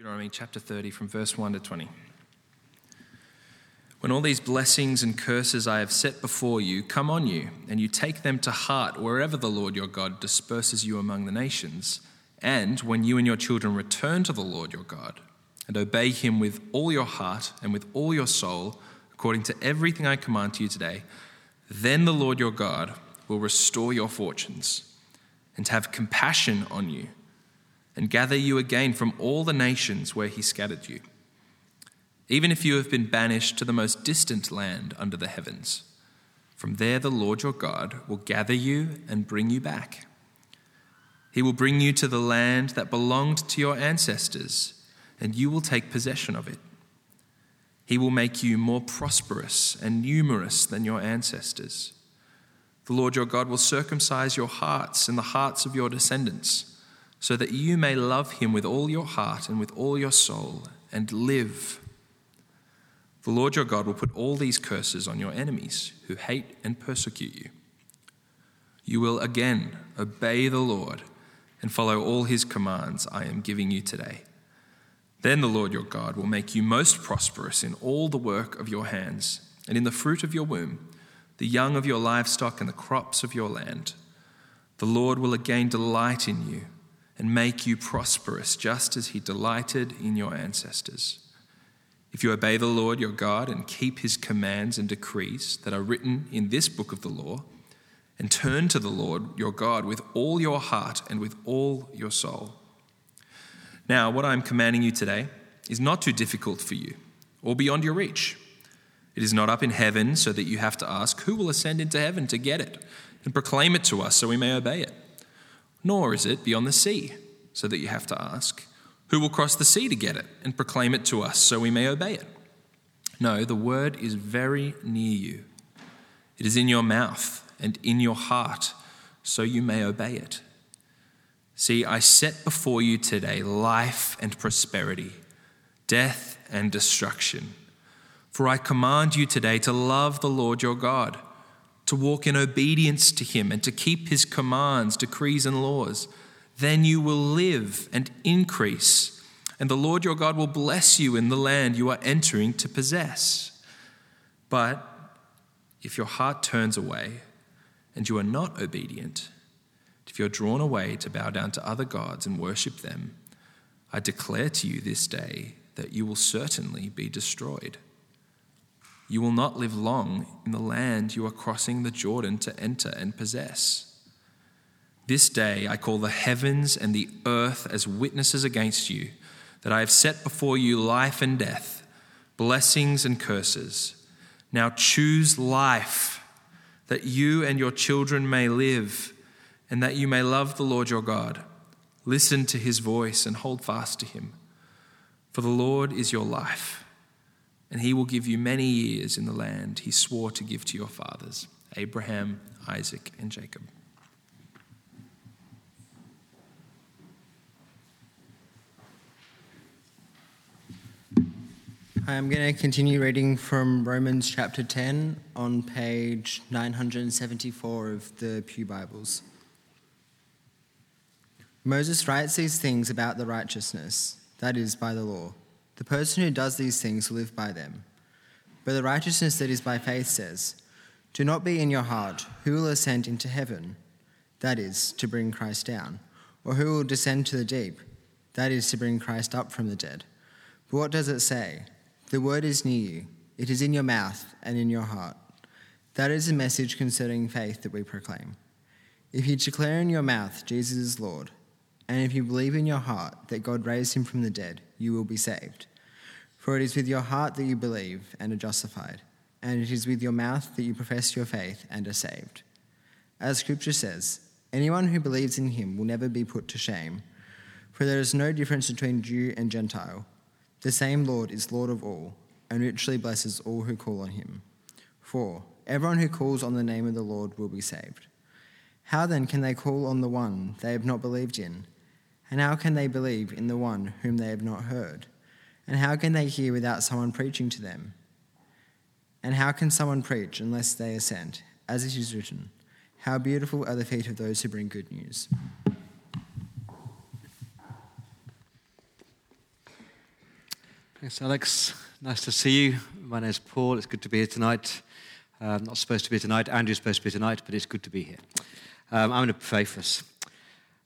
Deuteronomy chapter 30, from verse 1 to 20. When all these blessings and curses I have set before you come on you, and you take them to heart wherever the Lord your God disperses you among the nations, and when you and your children return to the Lord your God, and obey him with all your heart and with all your soul, according to everything I command to you today, then the Lord your God will restore your fortunes and have compassion on you and gather you again from all the nations where he scattered you, even if you have been banished to the most distant land under the heavens. From there, the Lord your God will gather you and bring you back. He will bring you to the land that belonged to your ancestors, and you will take possession of it. He will make you more prosperous and numerous than your ancestors. The Lord your God will circumcise your hearts and the hearts of your descendants so that you may love him with all your heart and with all your soul and live. The Lord your God will put all these curses on your enemies who hate and persecute you. You will again obey the Lord and follow all his commands I am giving you today. Then the Lord your God will make you most prosperous in all the work of your hands and in the fruit of your womb, the young of your livestock and the crops of your land. The Lord will again delight in you and make you prosperous, just as he delighted in your ancestors. If you obey the Lord your God and keep his commands and decrees that are written in this book of the law, and turn to the Lord your God with all your heart and with all your soul. Now, what I'm commanding you today is not too difficult for you or beyond your reach. It is not up in heaven so that you have to ask, Who will ascend into heaven to get it and proclaim it to us so we may obey it? Nor is it beyond the sea, so that you have to ask, Who will cross the sea to get it and proclaim it to us so we may obey it? No, the word is very near you. It is in your mouth and in your heart, so you may obey it. See, I set before you today life and prosperity, death and destruction. For I command you today to love the Lord your God to walk in obedience to Him and to keep His commands, decrees, and laws. Then you will live and increase, and the Lord your God will bless you in the land you are entering to possess. But if your heart turns away and you are not obedient, if you're drawn away to bow down to other gods and worship them, I declare to you this day that you will certainly be destroyed. You will not live long in the land you are crossing the Jordan to enter and possess. This day I call the heavens and the earth as witnesses against you that I have set before you life and death, blessings and curses. Now choose life, that you and your children may live, and that you may love the Lord your God. Listen to his voice and hold fast to him. For the Lord is your life and he will give you many years in the land he swore to give to your fathers, Abraham, Isaac, and Jacob. I'm going to continue reading from Romans chapter 10 on page 974 of the Pew Bibles. Moses writes these things about the righteousness, that is, by the law. The person who does these things will live by them. But the righteousness that is by faith says, Do not be in your heart, who will ascend into heaven? That is, to bring Christ down. Or who will descend to the deep? That is, to bring Christ up from the dead. But what does it say? The word is near you, it is in your mouth and in your heart. That is the message concerning faith that we proclaim. If you declare in your mouth Jesus is Lord, and if you believe in your heart that God raised him from the dead, you will be saved. For it is with your heart that you believe and are justified, and it is with your mouth that you profess your faith and are saved. As Scripture says, anyone who believes in him will never be put to shame, for there is no difference between Jew and Gentile. The same Lord is Lord of all, and richly blesses all who call on him. For everyone who calls on the name of the Lord will be saved. How then can they call on the one they have not believed in? And how can they believe in the one whom they have not heard? And how can they hear without someone preaching to them? And how can someone preach unless they are sent? As it is written, How beautiful are the feet of those who bring good news. Thanks, Alex. Nice to see you. My name's Paul. It's good to be here tonight. I'm not supposed to be tonight. Andrew's supposed to be tonight, but it's good to be here. Um, I'm going to pray for us.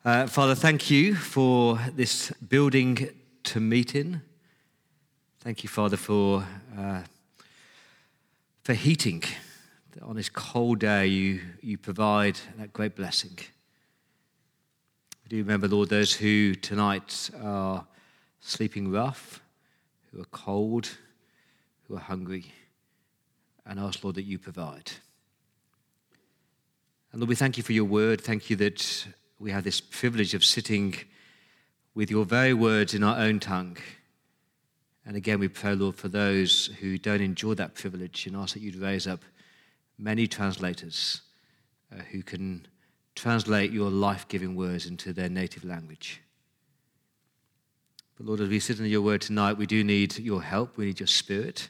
Uh, Father, thank you for this building to meet in. Thank you, Father, for, uh, for heating. On this cold day, you, you provide that great blessing. I do remember, Lord, those who tonight are sleeping rough who are cold, who are hungry, and ask, Lord, that you provide. And Lord, we thank you for your word. Thank you that we have this privilege of sitting with your very words in our own tongue. And again, we pray, Lord, for those who don't enjoy that privilege and ask that you'd raise up many translators uh, who can translate your life giving words into their native language. But Lord, as we sit in your word tonight, we do need your help. We need your spirit.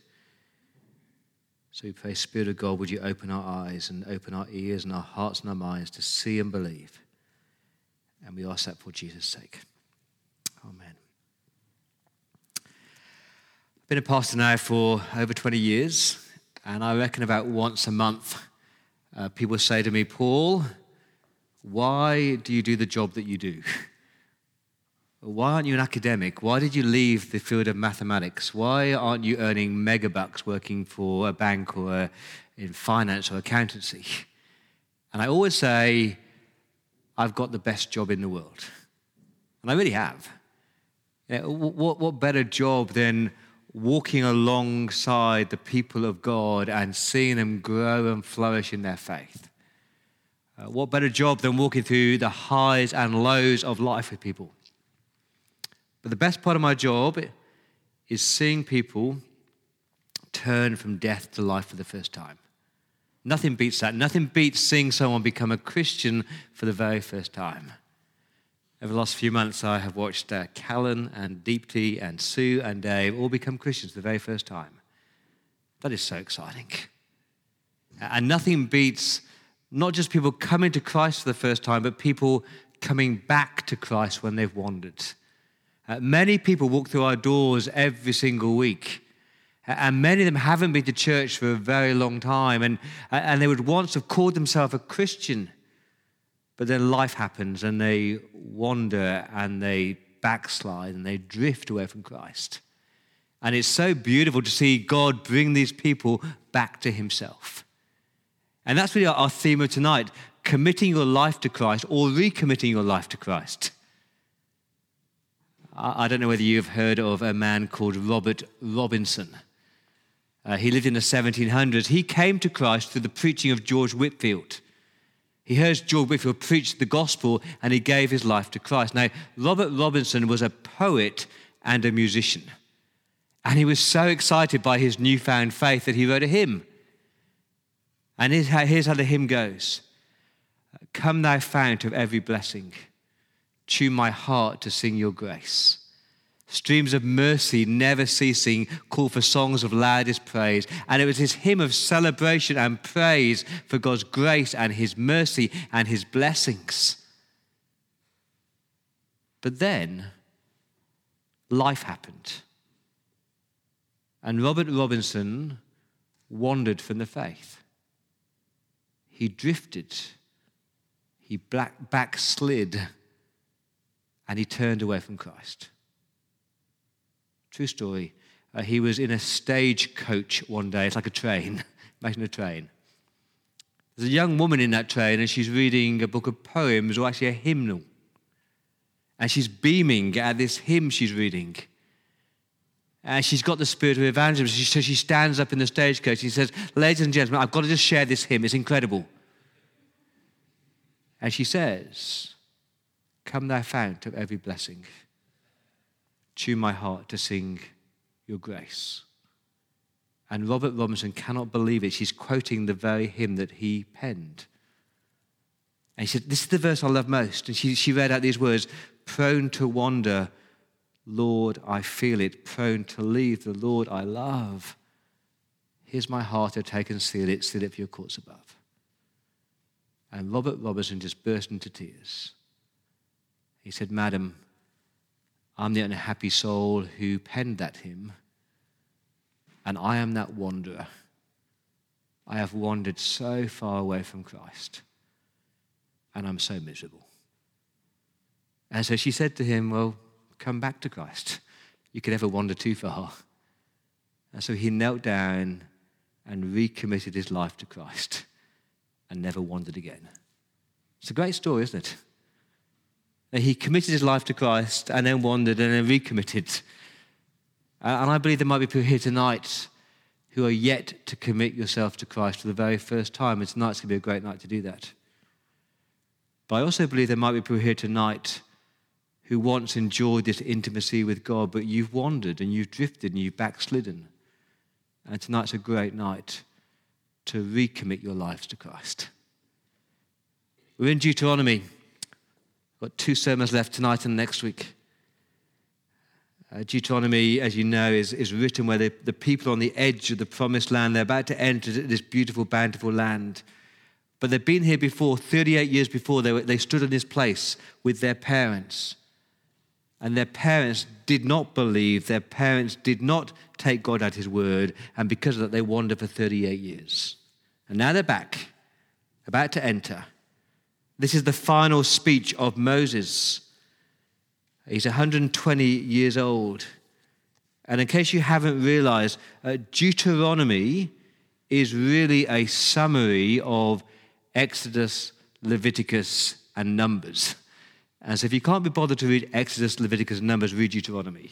So we pray, Spirit of God, would you open our eyes and open our ears and our hearts and our minds to see and believe. And we ask that for Jesus' sake. Amen. Been a pastor now for over 20 years, and I reckon about once a month, uh, people say to me, Paul, why do you do the job that you do? Why aren't you an academic? Why did you leave the field of mathematics? Why aren't you earning megabucks working for a bank or a, in finance or accountancy? And I always say, I've got the best job in the world. And I really have. Yeah, what, what better job than walking alongside the people of God and seeing them grow and flourish in their faith? Uh, what better job than walking through the highs and lows of life with people? But the best part of my job is seeing people turn from death to life for the first time. Nothing beats that. Nothing beats seeing someone become a Christian for the very first time. Over the last few months, I have watched uh, Callan and Deepti and Sue and Dave all become Christians for the very first time. That is so exciting. And nothing beats not just people coming to Christ for the first time, but people coming back to Christ when they've wandered. Uh, many people walk through our doors every single week. And many of them haven't been to church for a very long time. And, and they would once have called themselves a Christian. But then life happens and they wander and they backslide and they drift away from Christ. And it's so beautiful to see God bring these people back to Himself. And that's really our theme of tonight committing your life to Christ or recommitting your life to Christ. I don't know whether you've heard of a man called Robert Robinson. Uh, he lived in the 1700s. He came to Christ through the preaching of George Whitefield. He heard George Whitefield preach the gospel and he gave his life to Christ. Now, Robert Robinson was a poet and a musician. And he was so excited by his newfound faith that he wrote a hymn. And here's how the hymn goes Come, thou fount of every blessing tune my heart to sing your grace. Streams of mercy never ceasing call for songs of loudest praise. And it was his hymn of celebration and praise for God's grace and his mercy and his blessings. But then life happened. And Robert Robinson wandered from the faith. He drifted. He backslid and he turned away from Christ. True story. Uh, he was in a stagecoach one day. It's like a train. Imagine a train. There's a young woman in that train, and she's reading a book of poems, or actually a hymnal. And she's beaming at this hymn she's reading. And she's got the spirit of evangelism. So she stands up in the stagecoach. She says, Ladies and gentlemen, I've got to just share this hymn. It's incredible. And she says, Come, thou fount of every blessing. Tune my heart to sing your grace. And Robert Robinson cannot believe it. She's quoting the very hymn that he penned. And he said, This is the verse I love most. And she, she read out these words Prone to wander, Lord, I feel it. Prone to leave the Lord I love. Here's my heart, I take and seal it, seal it for your courts above. And Robert Robinson just burst into tears. He said, Madam, I'm the unhappy soul who penned that hymn, And I am that wanderer. I have wandered so far away from Christ, and I'm so miserable. And so she said to him, Well, come back to Christ. You could never wander too far. And so he knelt down and recommitted his life to Christ and never wandered again. It's a great story, isn't it? That he committed his life to Christ and then wandered and then recommitted. And I believe there might be people here tonight who are yet to commit yourself to Christ for the very first time. And tonight's going to be a great night to do that. But I also believe there might be people here tonight who once enjoyed this intimacy with God, but you've wandered and you've drifted and you've backslidden. And tonight's a great night to recommit your lives to Christ. We're in Deuteronomy. Got two sermons left tonight and next week. Uh, Deuteronomy, as you know, is, is written where the, the people on the edge of the promised land, they're about to enter this beautiful, bountiful land. But they've been here before, 38 years before, they, were, they stood in this place with their parents. And their parents did not believe, their parents did not take God at his word, and because of that, they wandered for 38 years. And now they're back, about to enter. This is the final speech of Moses. He's 120 years old. And in case you haven't realized, uh, Deuteronomy is really a summary of Exodus, Leviticus, and Numbers. And so if you can't be bothered to read Exodus, Leviticus, and Numbers, read Deuteronomy.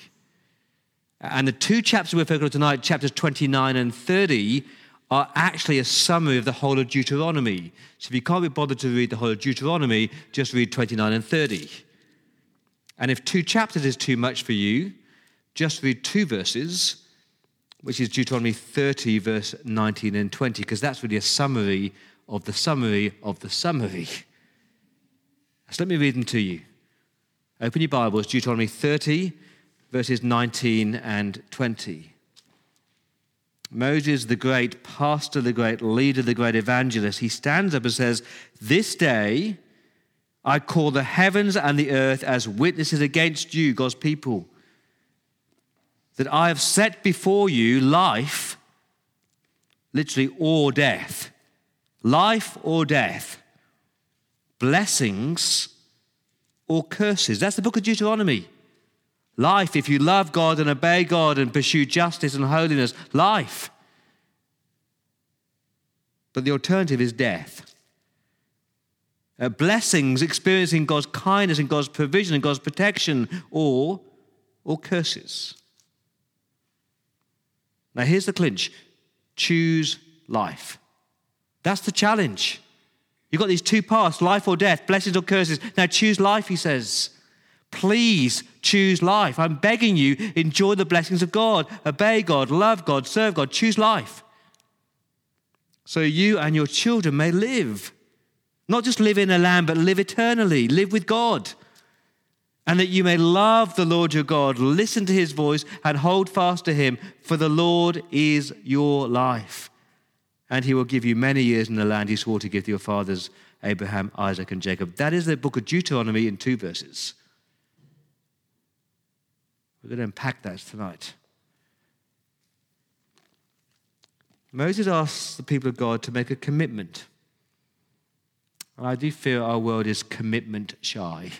And the two chapters we're focusing on tonight, chapters 29 and 30, are actually a summary of the whole of Deuteronomy. So if you can't be bothered to read the whole of Deuteronomy, just read 29 and 30. And if two chapters is too much for you, just read two verses, which is Deuteronomy 30, verse 19 and 20, because that's really a summary of the summary of the summary. So let me read them to you. Open your Bibles, Deuteronomy 30, verses 19 and 20. Moses, the great pastor, the great leader, the great evangelist, he stands up and says, This day I call the heavens and the earth as witnesses against you, God's people, that I have set before you life, literally, or death. Life or death blessings or curses. That's the book of Deuteronomy. Life, if you love God and obey God and pursue justice and holiness, life. But the alternative is death. Uh, blessings, experiencing God's kindness and God's provision and God's protection, or, or curses. Now, here's the clinch choose life. That's the challenge. You've got these two paths life or death, blessings or curses. Now choose life, he says. Please choose life. I'm begging you, enjoy the blessings of God, obey God, love God, serve God, choose life. So you and your children may live. Not just live in a land, but live eternally, live with God. And that you may love the Lord your God, listen to his voice, and hold fast to him, for the Lord is your life and he will give you many years in the land he swore to give to your fathers, Abraham, Isaac, and Jacob. That is the book of Deuteronomy in two verses. We're going to unpack that tonight. Moses asks the people of God to make a commitment. And I do feel our world is commitment shy.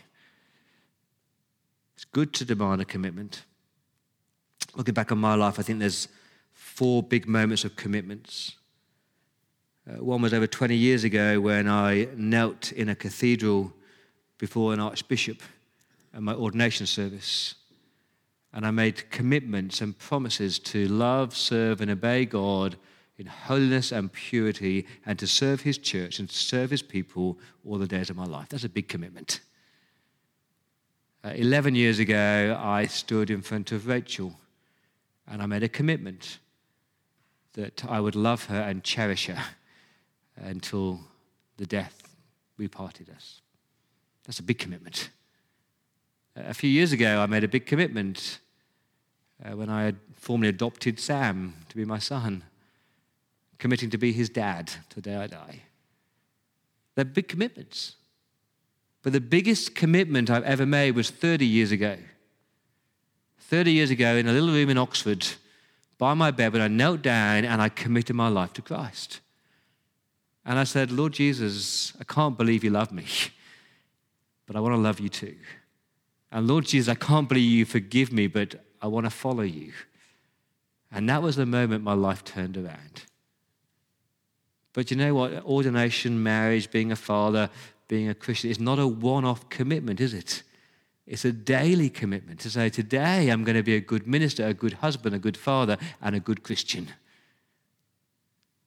It's good to demand a commitment. Looking back on my life, I think there's four big moments of commitments. Uh, one was over 20 years ago when I knelt in a cathedral before an archbishop at my ordination service. And I made commitments and promises to love, serve, and obey God in holiness and purity, and to serve His church and to serve His people all the days of my life. That's a big commitment. Uh, 11 years ago, I stood in front of Rachel and I made a commitment that I would love her and cherish her until the death we parted us. That's a big commitment. A few years ago, I made a big commitment uh, when I had formally adopted Sam to be my son, committing to be his dad to the day I die. They're big commitments. But the biggest commitment I've ever made was 30 years ago. 30 years ago, in a little room in Oxford, by my bed when I knelt down and I committed my life to Christ. And I said, Lord Jesus, I can't believe you love me, but I want to love you too. And Lord Jesus, I can't believe you forgive me, but I want to follow you. And that was the moment my life turned around. But you know what? Ordination, marriage, being a father, being a Christian is not a one off commitment, is it? It's a daily commitment to say, today I'm going to be a good minister, a good husband, a good father, and a good Christian.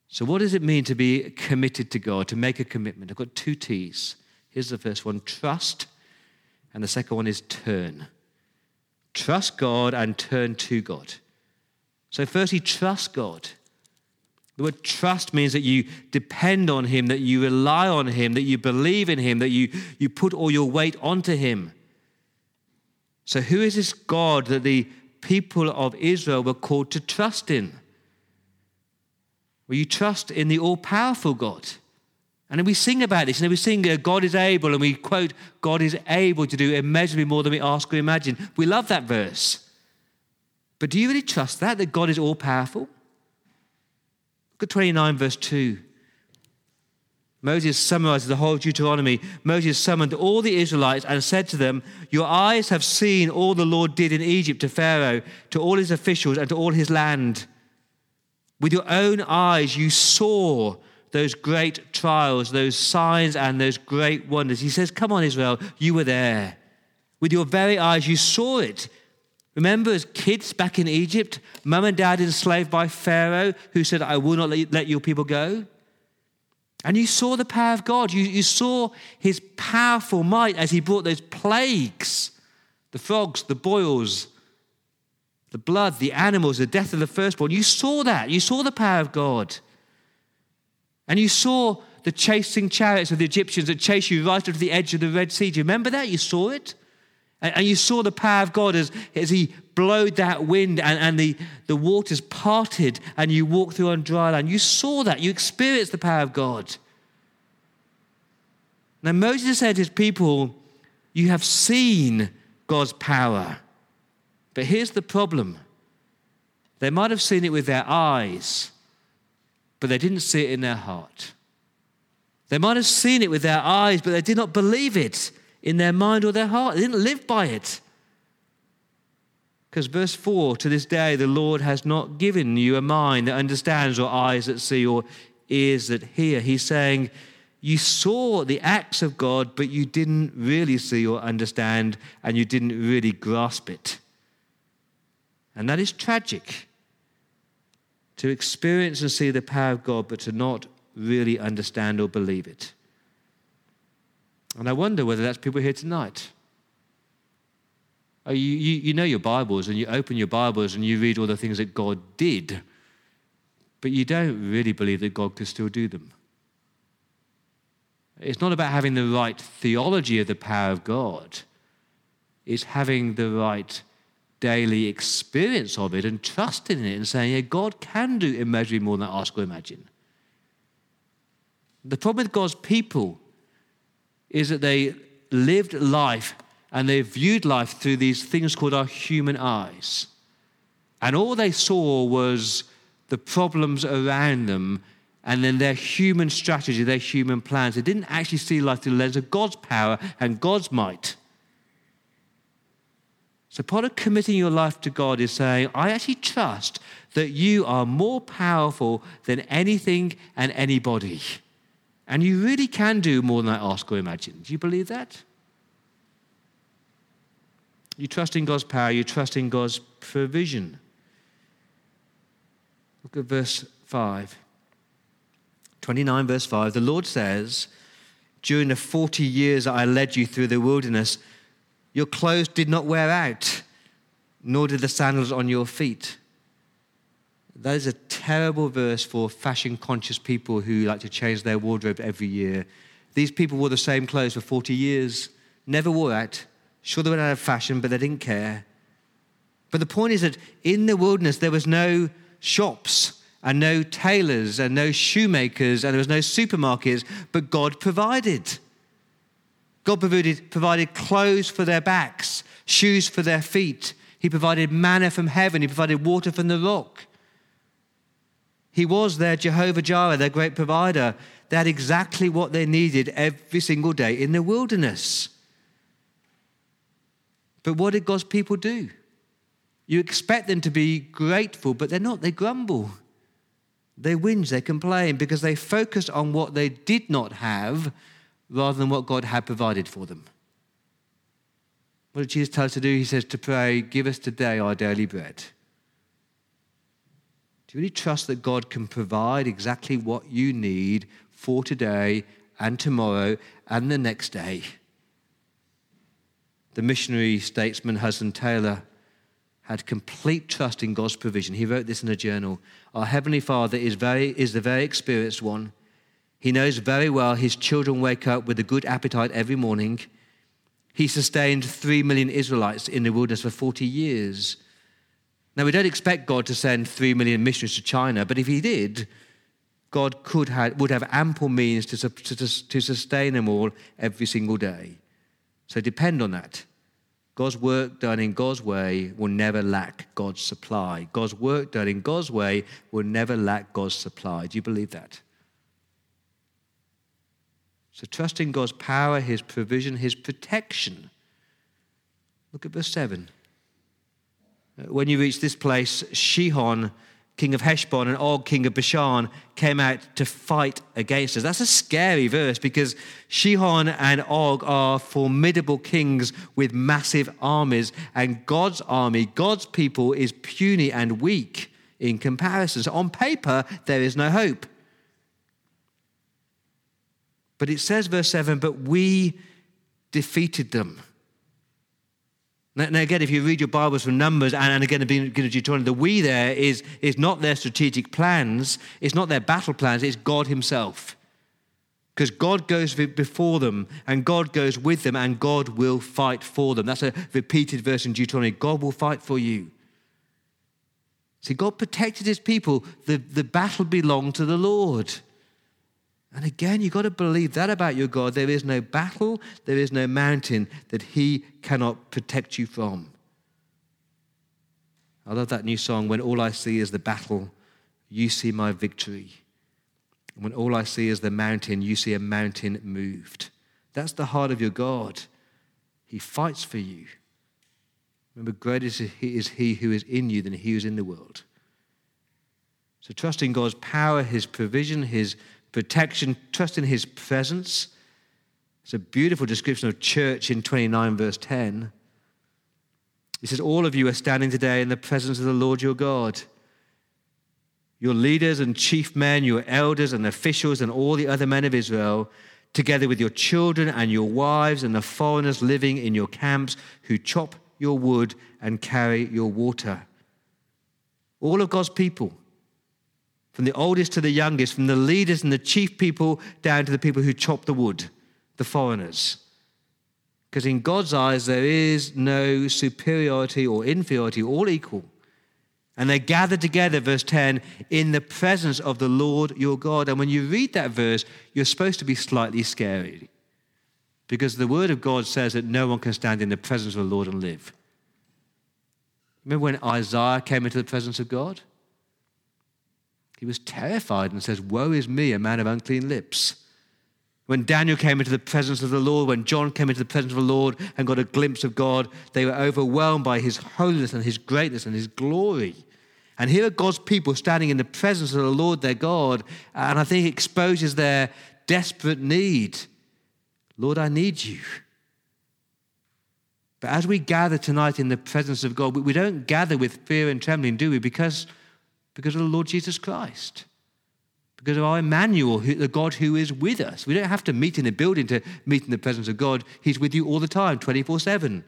So, what does it mean to be committed to God, to make a commitment? I've got two T's. Here's the first one trust and the second one is turn. Trust God and turn to God. So, firstly, trust God. The word trust means that you depend on Him, that you rely on Him, that you believe in Him, that you, you put all your weight onto Him. So, who is this God that the people of Israel were called to trust in? Well, you trust in the all powerful God. And we sing about this, and we sing, uh, God is able, and we quote, God is able to do immeasurably more than we ask or imagine. We love that verse. But do you really trust that, that God is all powerful? Look at 29, verse 2. Moses summarizes the whole Deuteronomy. Moses summoned all the Israelites and said to them, Your eyes have seen all the Lord did in Egypt to Pharaoh, to all his officials, and to all his land. With your own eyes you saw those great trials, those signs, and those great wonders. He says, Come on, Israel, you were there. With your very eyes, you saw it. Remember, as kids back in Egypt, mum and dad enslaved by Pharaoh, who said, I will not let your people go? And you saw the power of God. You, you saw his powerful might as he brought those plagues the frogs, the boils, the blood, the animals, the death of the firstborn. You saw that. You saw the power of God. And you saw the chasing chariots of the Egyptians that chased you right up to the edge of the Red Sea. Do you remember that? You saw it? And, you saw the power of God as, as He blowed that wind and, and the, the waters parted and you walked through on dry land. You saw that. You experienced the power of God. Now, Moses said to his people, You have seen God's power. But here's the problem they might have seen it with their eyes but they didn't see it in their heart. They might have seen it with their eyes, but they did not believe it in their mind or their heart. They didn't live by it. Because verse 4 to this day, the Lord has not given you a mind that understands, or eyes that see, or ears that hear. He's saying, You saw the acts of God, but you didn't really see or understand, and you didn't really grasp it. And that is tragic to experience and see the power of God, but to not really understand or believe it. And I wonder whether that's people here tonight. Oh, you, you, you know your Bibles and you open your Bibles and you read all the things that God did, but you don't really believe that God could still do them. It's not about having the right theology of the power of God, it's having the right daily experience of it and trusting in it and saying, yeah, God can do immeasurably more than I ask or imagine. The problem with God's people is that they lived life and they viewed life through these things called our human eyes. And all they saw was the problems around them and then their human strategy, their human plans. They didn't actually see life through the lens of God's power and God's might. So, part of committing your life to God is saying, I actually trust that you are more powerful than anything and anybody. And you really can do more than I ask or imagine. Do you believe that? You trust in God's power, you trust in God's provision. Look at verse 5. 29, verse 5. The Lord says, During the 40 years that I led you through the wilderness, your clothes did not wear out, nor did the sandals on your feet. That is a terrible verse for fashion conscious people who like to change their wardrobe every year. These people wore the same clothes for 40 years, never wore out. Sure, they went out of fashion, but they didn't care. But the point is that in the wilderness, there was no shops and no tailors and no shoemakers and there was no supermarkets, but God provided. God provided, provided clothes for their backs, shoes for their feet. He provided manna from heaven. He provided water from the rock. He was their Jehovah Jireh, their great provider. They had exactly what they needed every single day in the wilderness. But what did God's people do? You expect them to be grateful, but they're not. They grumble. They whinge, they complain because they focus on what they did not have rather than what God had provided for them. What did Jesus tell us to do? He says to pray, Give us today our daily bread. Do you really trust that God can provide exactly what you need for today and tomorrow and the next day? The missionary statesman Hudson Taylor had complete trust in God's provision. He wrote this in a journal. Our Heavenly Father is, very, is the very experienced one. He knows very well his children wake up with a good appetite every morning. He sustained three million Israelites in the wilderness for 40 years. Now, we don't expect God to send three million missionaries to China, but if He did, God could have, would have ample means to, to, to sustain them all every single day. So depend on that. God's work done in God's way will never lack God's supply. God's work done in God's way will never lack God's supply. Do you believe that? So trust in God's power, His provision, His protection. Look at verse 7. Uh, when you reach this place, Sihon, king of Heshbon, and Og, king of Bashan, came out to fight against us. That's a scary verse because Sihon and Og are formidable kings with massive armies, and God's army, God's people, is puny and weak in comparison. So on paper, there is no hope. But it says, verse 7, but we defeated them. Now, again, if you read your Bibles from Numbers and, and again, being Deuteronomy, the we there is, is not their strategic plans, it's not their battle plans, it's God Himself. Because God goes before them and God goes with them and God will fight for them. That's a repeated verse in Deuteronomy God will fight for you. See, God protected His people, the, the battle belonged to the Lord. And again, you've got to believe that about your God. There is no battle, there is no mountain that He cannot protect you from. I love that new song, When All I See Is the Battle, You See My Victory. When all I see is the mountain, you see a mountain moved. That's the heart of your God. He fights for you. Remember, greater is He who is in you than He who is in the world. So, trusting God's power, His provision, His protection, trust in his presence. It's a beautiful description of church in 29, verse 10. He says, All of you are standing today in the presence of the Lord your God. Your leaders and chief men, your elders and officials, and all the other men of Israel, together with your children and your wives and the foreigners living in your camps who chop your wood and carry your water. All of God's people from the oldest to the youngest, from the leaders and the chief people down to the people who chop the wood, the foreigners. Because in God's eyes, there is no superiority or inferiority, all equal. And they gathered together, verse 10, in the presence of the Lord your God. And when you read that verse, you're supposed to be slightly scary. Because the word of God says that no one can stand in the presence of the Lord and live. Remember when Isaiah came into the presence of God? He was terrified and says, Woe is me, a man of unclean lips. When Daniel came into the presence of the Lord, when John came into the presence of the Lord and got a glimpse of God, they were overwhelmed by his holiness and his greatness and his glory. And here are God's people standing in the presence of the Lord their God, and I think exposes their desperate need. Lord, I need you. But as we gather tonight in the presence of God, we don't gather with fear and trembling, do we? Because because of the Lord Jesus Christ. Because of our Emmanuel, the God who is with us. We don't have to meet in a building to meet in the presence of God. He's with you all the time, 24 7.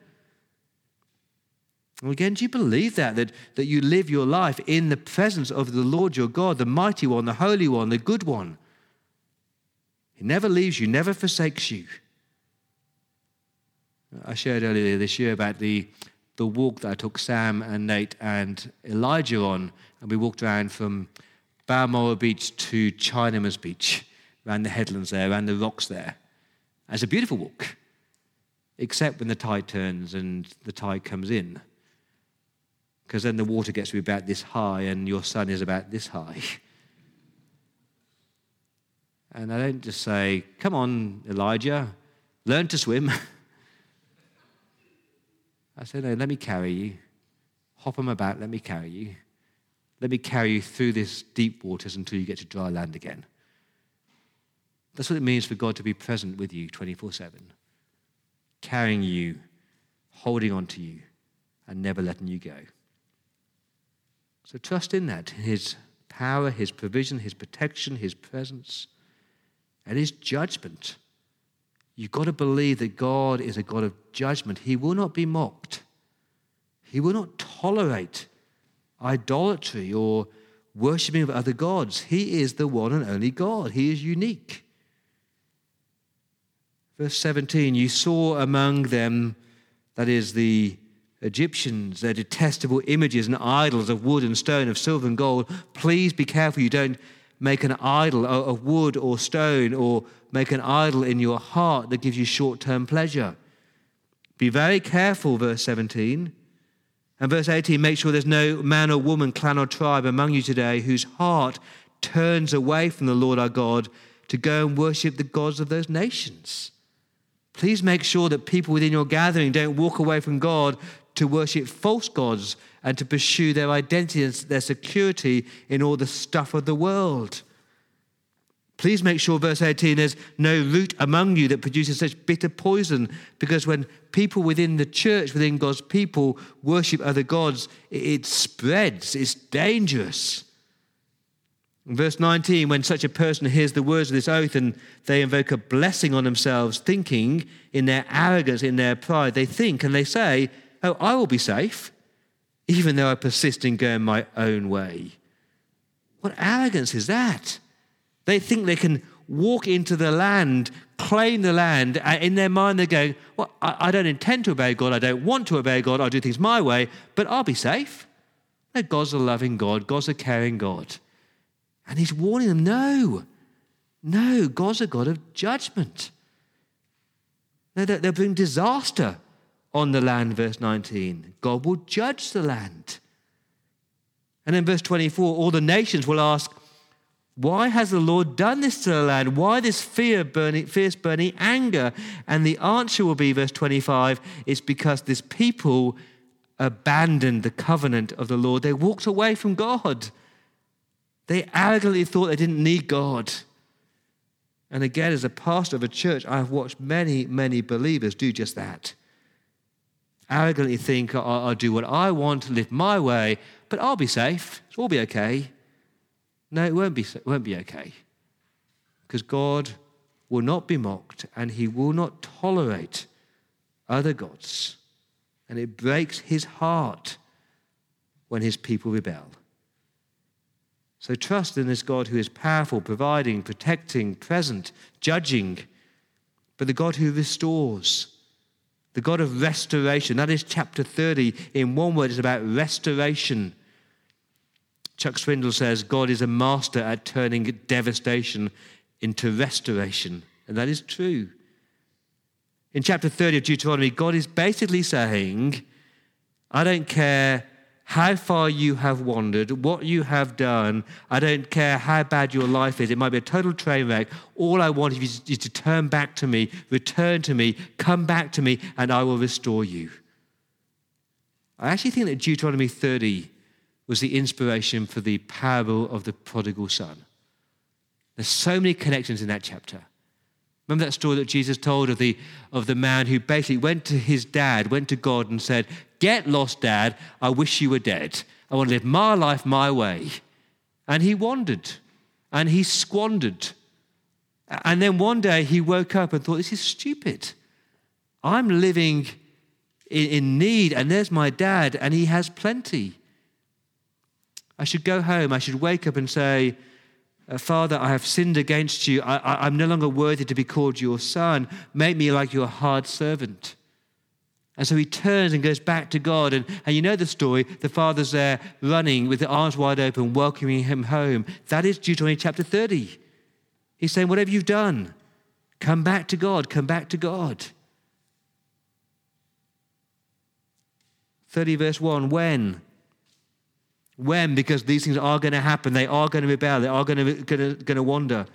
And again, do you believe that, that? That you live your life in the presence of the Lord your God, the mighty one, the holy one, the good one? He never leaves you, never forsakes you. I shared earlier this year about the, the walk that I took Sam and Nate and Elijah on and we walked around from Balmoral Beach to Chinaman's Beach, around the headlands there, around the rocks there. It's a beautiful walk, except when the tide turns and the tide comes in. Because then the water gets to be about this high and your son is about this high. And I don't just say, Come on, Elijah, learn to swim. I say, No, let me carry you. Hop on my back, let me carry you. Let me carry you through this deep waters until you get to dry land again. That's what it means for God to be present with you 24 7, carrying you, holding on to you, and never letting you go. So trust in that, His power, His provision, His protection, His presence, and His judgment. You've got to believe that God is a God of judgment. He will not be mocked, He will not tolerate idolatry or worshipping of other gods. He is the one and only God, He is unique. Verse 17 You saw among them, that is, the Egyptians, their detestable images and idols of wood and stone, of silver and gold. Please be careful you don't make an idol of wood or stone or make an idol in your heart that gives you short term pleasure. Be very careful, verse 17. And verse 18 make sure there's no man or woman, clan or tribe among you today whose heart turns away from the Lord our God to go and worship the gods of those nations. Please make sure that people within your gathering don't walk away from God to worship false gods and to pursue their identity and their security in all the stuff of the world. Please make sure, verse 18, there's no root among you that produces such bitter poison, because when people within the church, within God's people, worship other gods, it spreads, it's dangerous. Verse 19, when such a person hears the words of this oath and they invoke a blessing on themselves, thinking in their arrogance, in their pride, they think and they say, Oh, I will be safe, even though I persist in going my own way. What arrogance is that? They think they can walk into the land, claim the land. In their mind, they're going, Well, I, don't intend to obey God. I don't want to obey God. I'll do things my way, but I'll be safe. No, God's a loving God. God's a caring God. And He's warning them, No, no, God's a God of judgment. They'll bring disaster on the land, verse 19. God will judge the land. And in verse 24, all the nations will ask, Why has the Lord done this to the land? Why this fear burning, fierce burning anger? And the answer will be, verse 25, it's because this people abandoned the covenant of the Lord. They walked away from God. They arrogantly thought they didn't need God. And again, as a pastor of a church, I've watched many, many believers do just that arrogantly think I'll, I'll do what I want, live my way, but I'll be safe. It'll all be okay. No, it won't be, it won't be okay. Because God will not be mocked and he will not tolerate other gods. And it breaks his heart when his people rebel. So trust in this God who is powerful, providing, protecting, present, judging, but the God who restores the God of restoration. That is chapter 30. In one word, it's about restoration. Chuck Swindoll says God is a master at turning devastation into restoration. And that is true. In chapter 30 of Deuteronomy, God is basically saying, I don't care how far you have wandered, what you have done. I don't care how bad your life is. It might be a total train wreck. All I want is to turn back to me, return to me, come back to me, and I will restore you. I actually think that Deuteronomy 30 was the inspiration for the parable of the prodigal son. There's so many connections in that chapter. Remember that story that Jesus told of the, of the man who basically went to his dad, went to God and said, Get lost, dad. I wish you were dead. I want to live my life my way. And he wandered and he squandered. And then one day he woke up and thought, This is stupid. I'm living in in need, and there's my dad, and he has plenty. I should go home. I should wake up and say, uh, Father, I have sinned against you. I, am no longer worthy to be called your son. Make me like your hard servant. And so he turns and goes back to God. And, and you know the story. The father's there running with the arms wide open, welcoming him home. That is Deuteronomy chapter 30. He's saying, Whatever you've done, come back to God, come back to God. 30 verse 1 When? When? Because these things are going to happen. They are going to rebel. They are going to, going to, going to wander.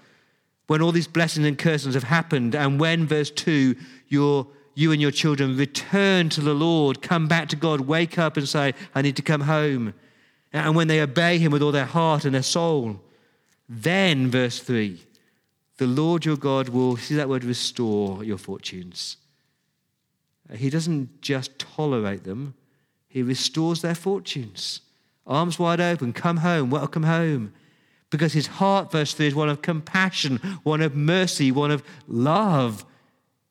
when all these blessings and curses have happened, and when, verse 2, your, you and your children return to the Lord, come back to God, wake up and say, I need to come home. And when they obey Him with all their heart and their soul, then, verse 3, the Lord your God will, see that word, restore your fortunes. He doesn't just tolerate them, He restores their fortunes. Arms wide open, come home, welcome home. Because his heart, verse 3, is one of compassion, one of mercy, one of love.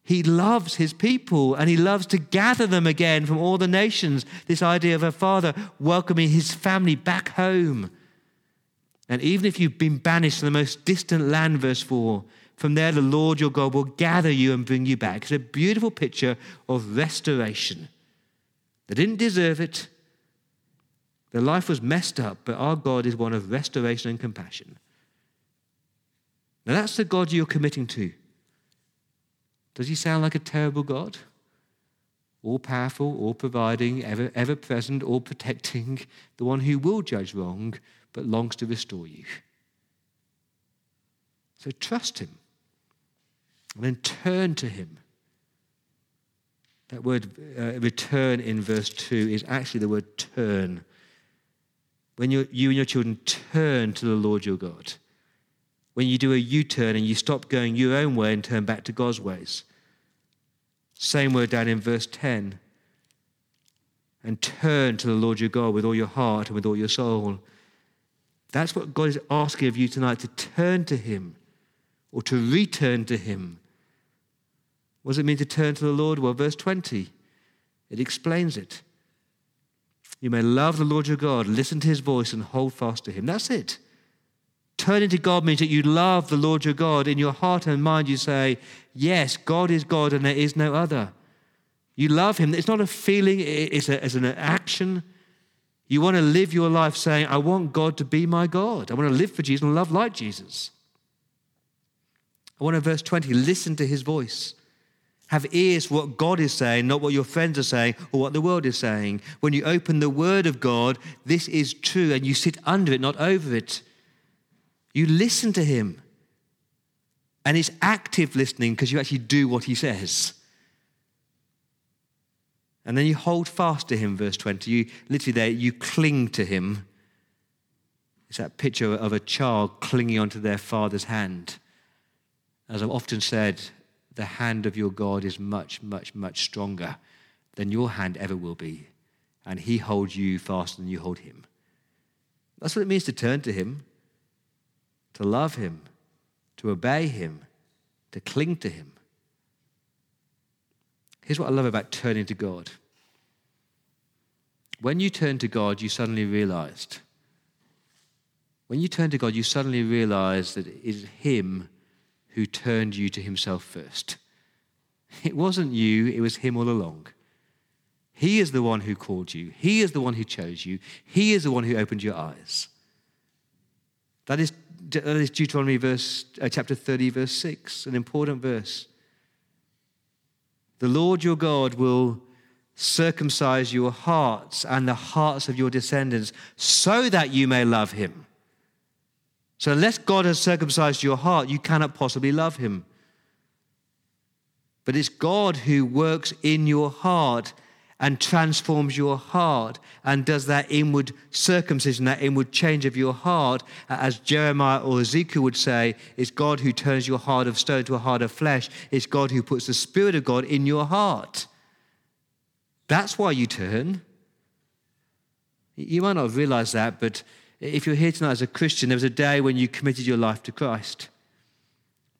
He loves his people and he loves to gather them again from all the nations. This idea of a father welcoming his family back home. And even if you've been banished to the most distant land, verse 4, from there the Lord your God will gather you and bring you back. It's a beautiful picture of restoration. They didn't deserve it, their life was messed up, but our God is one of restoration and compassion. Now, that's the God you're committing to. Does he sound like a terrible God? All powerful, all providing, ever, ever present, all protecting, the one who will judge wrong, but longs to restore you. So trust him. And then turn to him. That word uh, return in verse 2 is actually the word turn when you, you and your children turn to the Lord your God. When you do a U turn and you stop going your own way and turn back to God's ways. Same word down in verse 10. And turn to the Lord your God with all your heart and with all your soul. That's what God is asking of you tonight to turn to Him or to return to Him. What does it mean to turn to the Lord? Well, verse 20, it explains it. You may love the Lord your God, listen to his voice, and hold fast to him. That's it. Turning to God means that you love the Lord your God. In your heart and mind, you say, Yes, God is God and there is no other. You love him. It's not a feeling, it's, a, it's an action. You want to live your life saying, I want God to be my God. I want to live for Jesus and love like Jesus. I want to, verse 20, listen to his voice. Have ears for what God is saying, not what your friends are saying or what the world is saying. When you open the Word of God, this is true, and you sit under it, not over it. You listen to Him. And it's active listening because you actually do what He says. And then you hold fast to Him, verse 20. You literally there, you cling to Him. It's that picture of a child clinging onto their father's hand. As I've often said, the hand of your God is much, much, much stronger than your hand ever will be. And he holds you faster than you hold him. That's what it means to turn to him, to love him, to obey him, to cling to him. Here's what I love about turning to God. When you turn to God, you suddenly realized. When you turn to God, you suddenly realize that it is Him who turned you to himself first. It wasn't you, it was him all along. He is the one who called you, he is the one who chose you, he is the one who opened your eyes. That is, that is Deuteronomy verse, uh, chapter 30, verse 6, an important verse. The Lord your God will circumcise your hearts and the hearts of your descendants so that you may love him so, unless God has circumcised your heart, you cannot possibly love Him. But it's God who works in your heart and transforms your heart and does that inward circumcision, that inward change of your heart. As Jeremiah or Ezekiel would say, it's God who turns your heart of stone to a heart of flesh. It's God who puts the Spirit of God in your heart. That's why you turn. You might not have realized that, but if you're here tonight as a Christian, there was a day when you committed your life to Christ.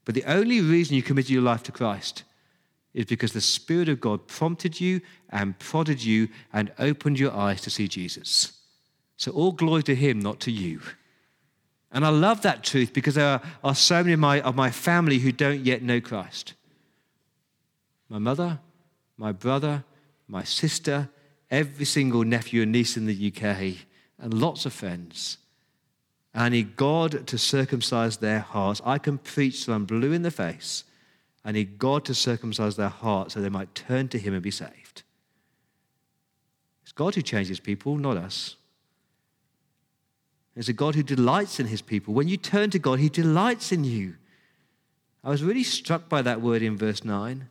But the only reason you committed your life to Christ is because the Spirit of God prompted you and prodded you and opened your eyes to see Jesus. So all glory to Him, not to you. And I love that truth because there are, so many of my, of my family who don't yet know Christ. My mother, my brother, my sister, every single nephew and niece in the UK and lots of friends. I need God to circumcise their hearts. I can preach till I'm blue in the face. I need God to circumcise their hearts so they might turn to Him and be saved. It's God who changes people, not us. It's a God who delights in His people. When you turn to God, He delights in you. I was really struck by that word in verse 9.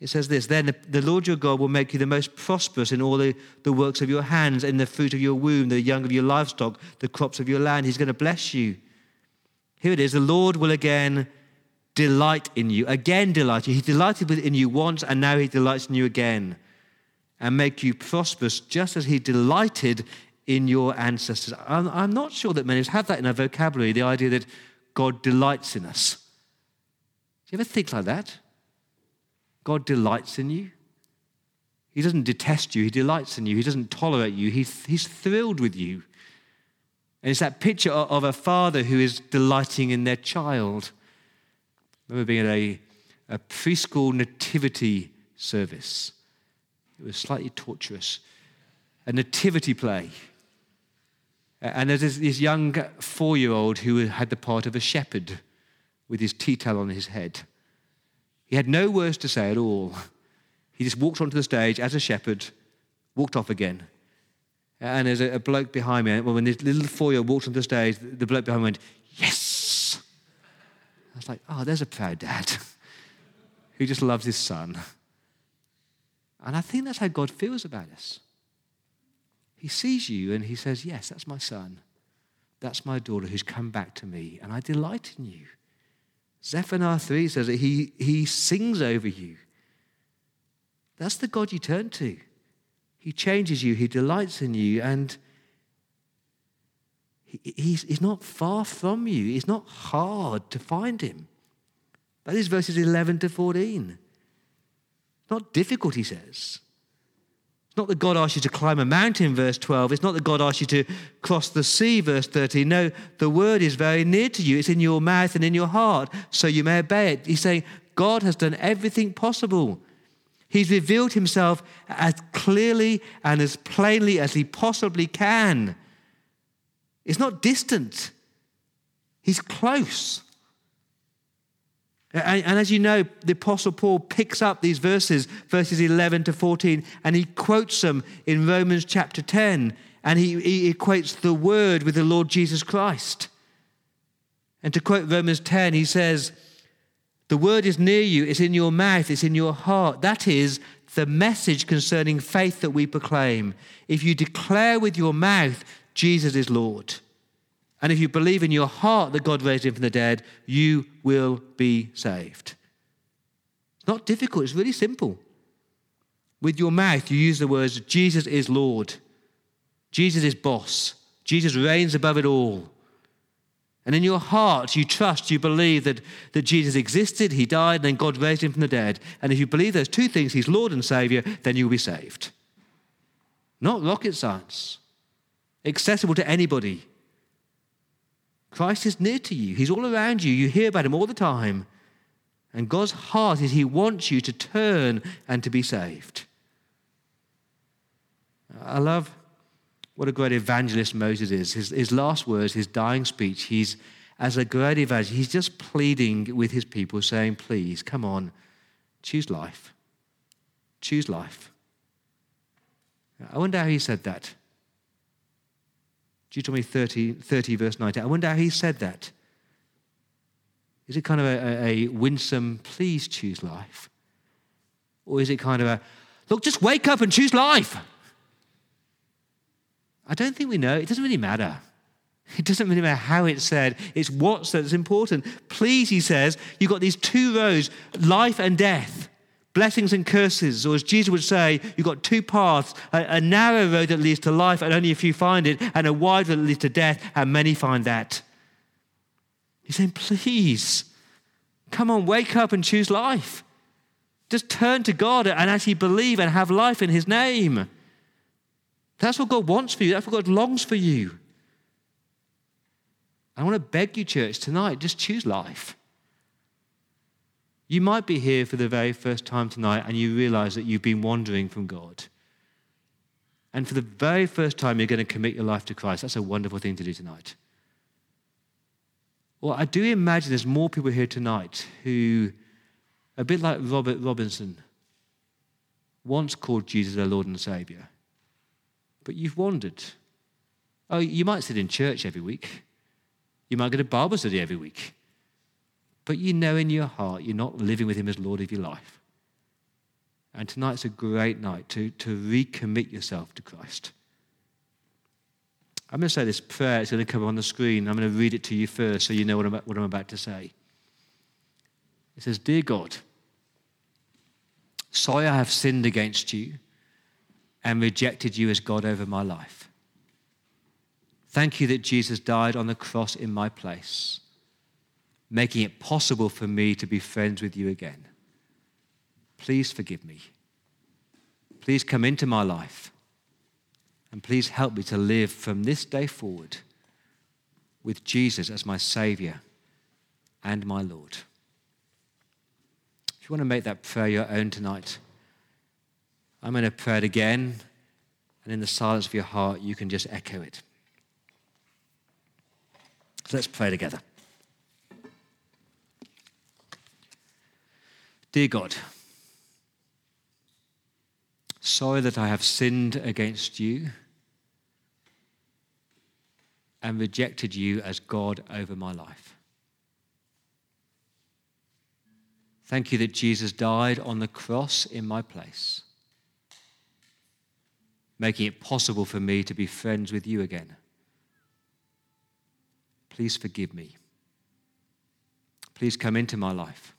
It says this Then the Lord your God will make you the most prosperous in all the, the works of your hands, in the fruit of your womb, the young of your livestock, the crops of your land. He's going to bless you. Here it is the Lord will again delight in you, again delight you. He delighted in you once, and now he delights in you again, and make you prosperous, just as he delighted in your ancestors. I'm, I'm not sure that many of us have that in our vocabulary, the idea that God delights in us. Do you ever think like that? God delights in you. He doesn't detest you, He delights in you. He doesn't tolerate you, He's, thrilled with you. And it's that picture of a father who is delighting in their child. I remember being at a, a preschool nativity service. It was slightly torturous. A nativity play. And there's this young four year old who had the part of a shepherd with his tea towel on his head. He had no words to say at all. He just walked onto the stage as a shepherd, walked off again. And there's a, a bloke behind me. Well, when this little four year old walked onto the stage, the bloke behind me went, Yes! I was like, Oh, there's a proud dad who just loves his son. And I think that's how God feels about us. He sees you and he says, Yes, that's my son. That's my daughter who's come back to me, and I delight in you. Zephaniah 3 says that he, he sings over you. That's the God you turn to. He changes you, He delights in you, and he, he's, he's not far from you. It's not hard to find Him. That is verses 11 to 14. Not difficult, he says not that God asks you to climb a mountain, verse 12. It's not that God asks you to cross the sea, verse 13. No, the word is very near to you. It's in your mouth and in your heart, so you may obey it. He's saying God has done everything possible. He's revealed himself as clearly and as plainly as he possibly can. It's not distant, he's close. And, as you know, the Apostle Paul picks up these verses, verses 11 to 14, and he quotes them in Romans chapter 10. And he, he equates the word with the Lord Jesus Christ. And to quote Romans 10, he says, The word is near you, it's in your mouth, it's in your heart. That is the message concerning faith that we proclaim. If you declare with your mouth, Jesus is Lord and if you believe in your heart that God raised him from the dead, you will be saved. It's not difficult, it's really simple. With your mouth, you use the words, Jesus is Lord, Jesus is boss, Jesus reigns above it all. And in your heart, you trust, you believe that, that Jesus existed, he died, and then God raised him from the dead. And if you believe those two things, he's Lord and Savior, then you'll be saved. Not rocket science, accessible to anybody. Christ is near to you, He's all around you. You hear about Him all the time. And God's heart is He wants you to turn and to be saved. I love what a great evangelist Moses is. His, his last words, his dying speech, he's, as a great evangelist, he's just pleading with his people, saying, Please, come on, choose life. Choose life. I wonder how he said that. Deuteronomy 30, 30 verse 19. I wonder how he said that. Is it kind of a, a, winsome, please choose life? Or is it kind of a, look, just wake up and choose life? I don't think we know. It doesn't really matter. It doesn't really matter how it's said, it's what's that's important. Please, he says, you've got these two roads life and death blessings and curses, or as Jesus would say, you've got two paths a, a, narrow road that leads to life, and only a few find it, and a wide road that leads to death, and many find that. He's saying, please, come on, wake up and choose life. Just turn to God and actually believe and have life in His name. That's what God wants for you, that's what God longs for you. I want to beg you, church, tonight, just choose life. You might be here for the very first time tonight and you realize that you've been wandering from God. And for the very first time, you're going to commit your life to Christ. That's a wonderful thing to do tonight. Well, I do imagine there's more people here tonight who, a bit like Robert Robinson, once called Jesus their Lord and Savior, but you've wandered. Oh, you might sit in church every week. You might go to Bible study every week. But you know in your heart you're not living with Him as Lord of your life. And tonight's a great night to, to recommit yourself to Christ. I'm going to say this prayer. It's going to come up on the screen. I'm going to read it to you first so you know what I'm, what I'm about to say. It says, Dear God, sorry I have sinned against you and rejected you as God over my life. Thank you that Jesus died on the cross in my place, making it possible for me to be friends with you again. Please forgive me. Please come into my life. And please help me to live from this day forward with Jesus as my Savior and my Lord. If you want to make that prayer your own tonight, I'm going to pray it again, and in the silence of your heart, you can just echo it. So let's pray together. Dear God, sorry that I have sinned against you and rejected you as God over my life. Thank you that Jesus died on the cross in my place, making it possible for me to be friends with you again. Please forgive me. Please come into my life.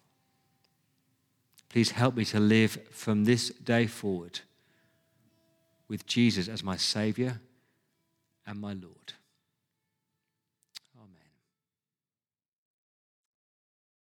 Please help me to live from this day forward with Jesus as my Savior and my Lord.